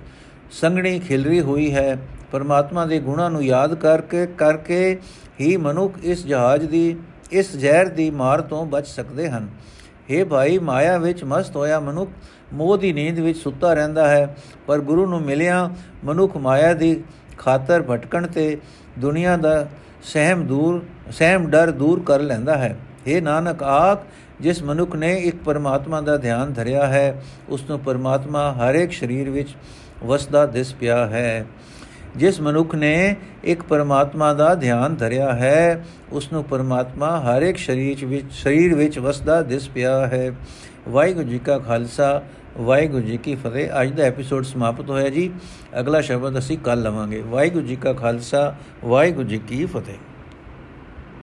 ਸੰਗਣੀ ਖਿਲਰੀ ਹੋਈ ਹੈ। ਪਰਮਾਤਮਾ ਦੇ ਗੁਣਾਂ ਨੂੰ ਯਾਦ ਕਰਕੇ ਕਰਕੇ ਹੀ ਮਨੁੱਖ ਇਸ ਜਹਾਜ਼ ਦੀ, ਇਸ ਜ਼ਹਿਰ ਦੀ ਮਾਰ ਤੋਂ ਬਚ ਸਕਦੇ ਹਨ। हे ਭਾਈ, ਮਾਇਆ ਵਿੱਚ ਮਸਤ ਹੋਇਆ ਮਨੁੱਖ ਮੋਹ ਦੀ ਨੀਂਦ ਵਿੱਚ ਸੁੱਤਾ ਰਹਿੰਦਾ ਹੈ। ਪਰ ਗੁਰੂ ਨੂੰ ਮਿਲਿਆ ਮਨੁੱਖ ਮਾਇਆ ਦੀ ਖਾਤਰ ਭਟਕਣ ਤੇ ਦੁਨੀਆ ਦਾ ਸਹਿਮ ਦੂਰ, ਸਹਿਮ ਡਰ ਦੂਰ ਕਰ ਲੈਂਦਾ ਹੈ। हे ਨਾਨਕ, ਆਖ, ਜਿਸ ਮਨੁੱਖ ਨੇ ਇੱਕ ਪਰਮਾਤਮਾ ਦਾ ਧਿਆਨ ਧਰਿਆ ਹੈ, ਉਸ ਨੂੰ ਪਰਮਾਤਮਾ ਹਰ ਇੱਕ ਸਰੀਰ ਵਿੱਚ ਵਸਦਾ ਦਿਸ ਪਿਆ ਹੈ। ਜਿਸ ਮਨੁੱਖ ਨੇ ਇੱਕ ਪਰਮਾਤਮਾ ਦਾ ਧਿਆਨ ਧਰਿਆ ਹੈ ਉਸ ਨੂੰ ਪਰਮਾਤਮਾ ਹਰ ਇੱਕ ਸਰੀਰ ਵਿੱਚ ਸਰੀਰ ਵਿੱਚ ਵਸਦਾ ਦਿਸ ਪਿਆ ਹੈ। ਵਾਹਿਗੁਰੂ ਜੀ ਕਾ ਖਾਲਸਾ, ਵਾਹਿਗੁਰੂ ਜੀ ਕੀ ਫਤਿਹ। ਅੱਜ ਦਾ ਐਪੀਸੋਡ ਸਮਾਪਤ ਹੋਇਆ ਜੀ। ਅਗਲਾ ਸ਼ਬਦ ਅਸੀਂ ਕੱਲ ਲਵਾਂਗੇ। ਵਾਹਿਗੁਰੂ ਜੀ ਕਾ ਖਾਲਸਾ, ਵਾਹਿਗੁਰੂ ਜੀ ਕੀ ਫਤਿਹ।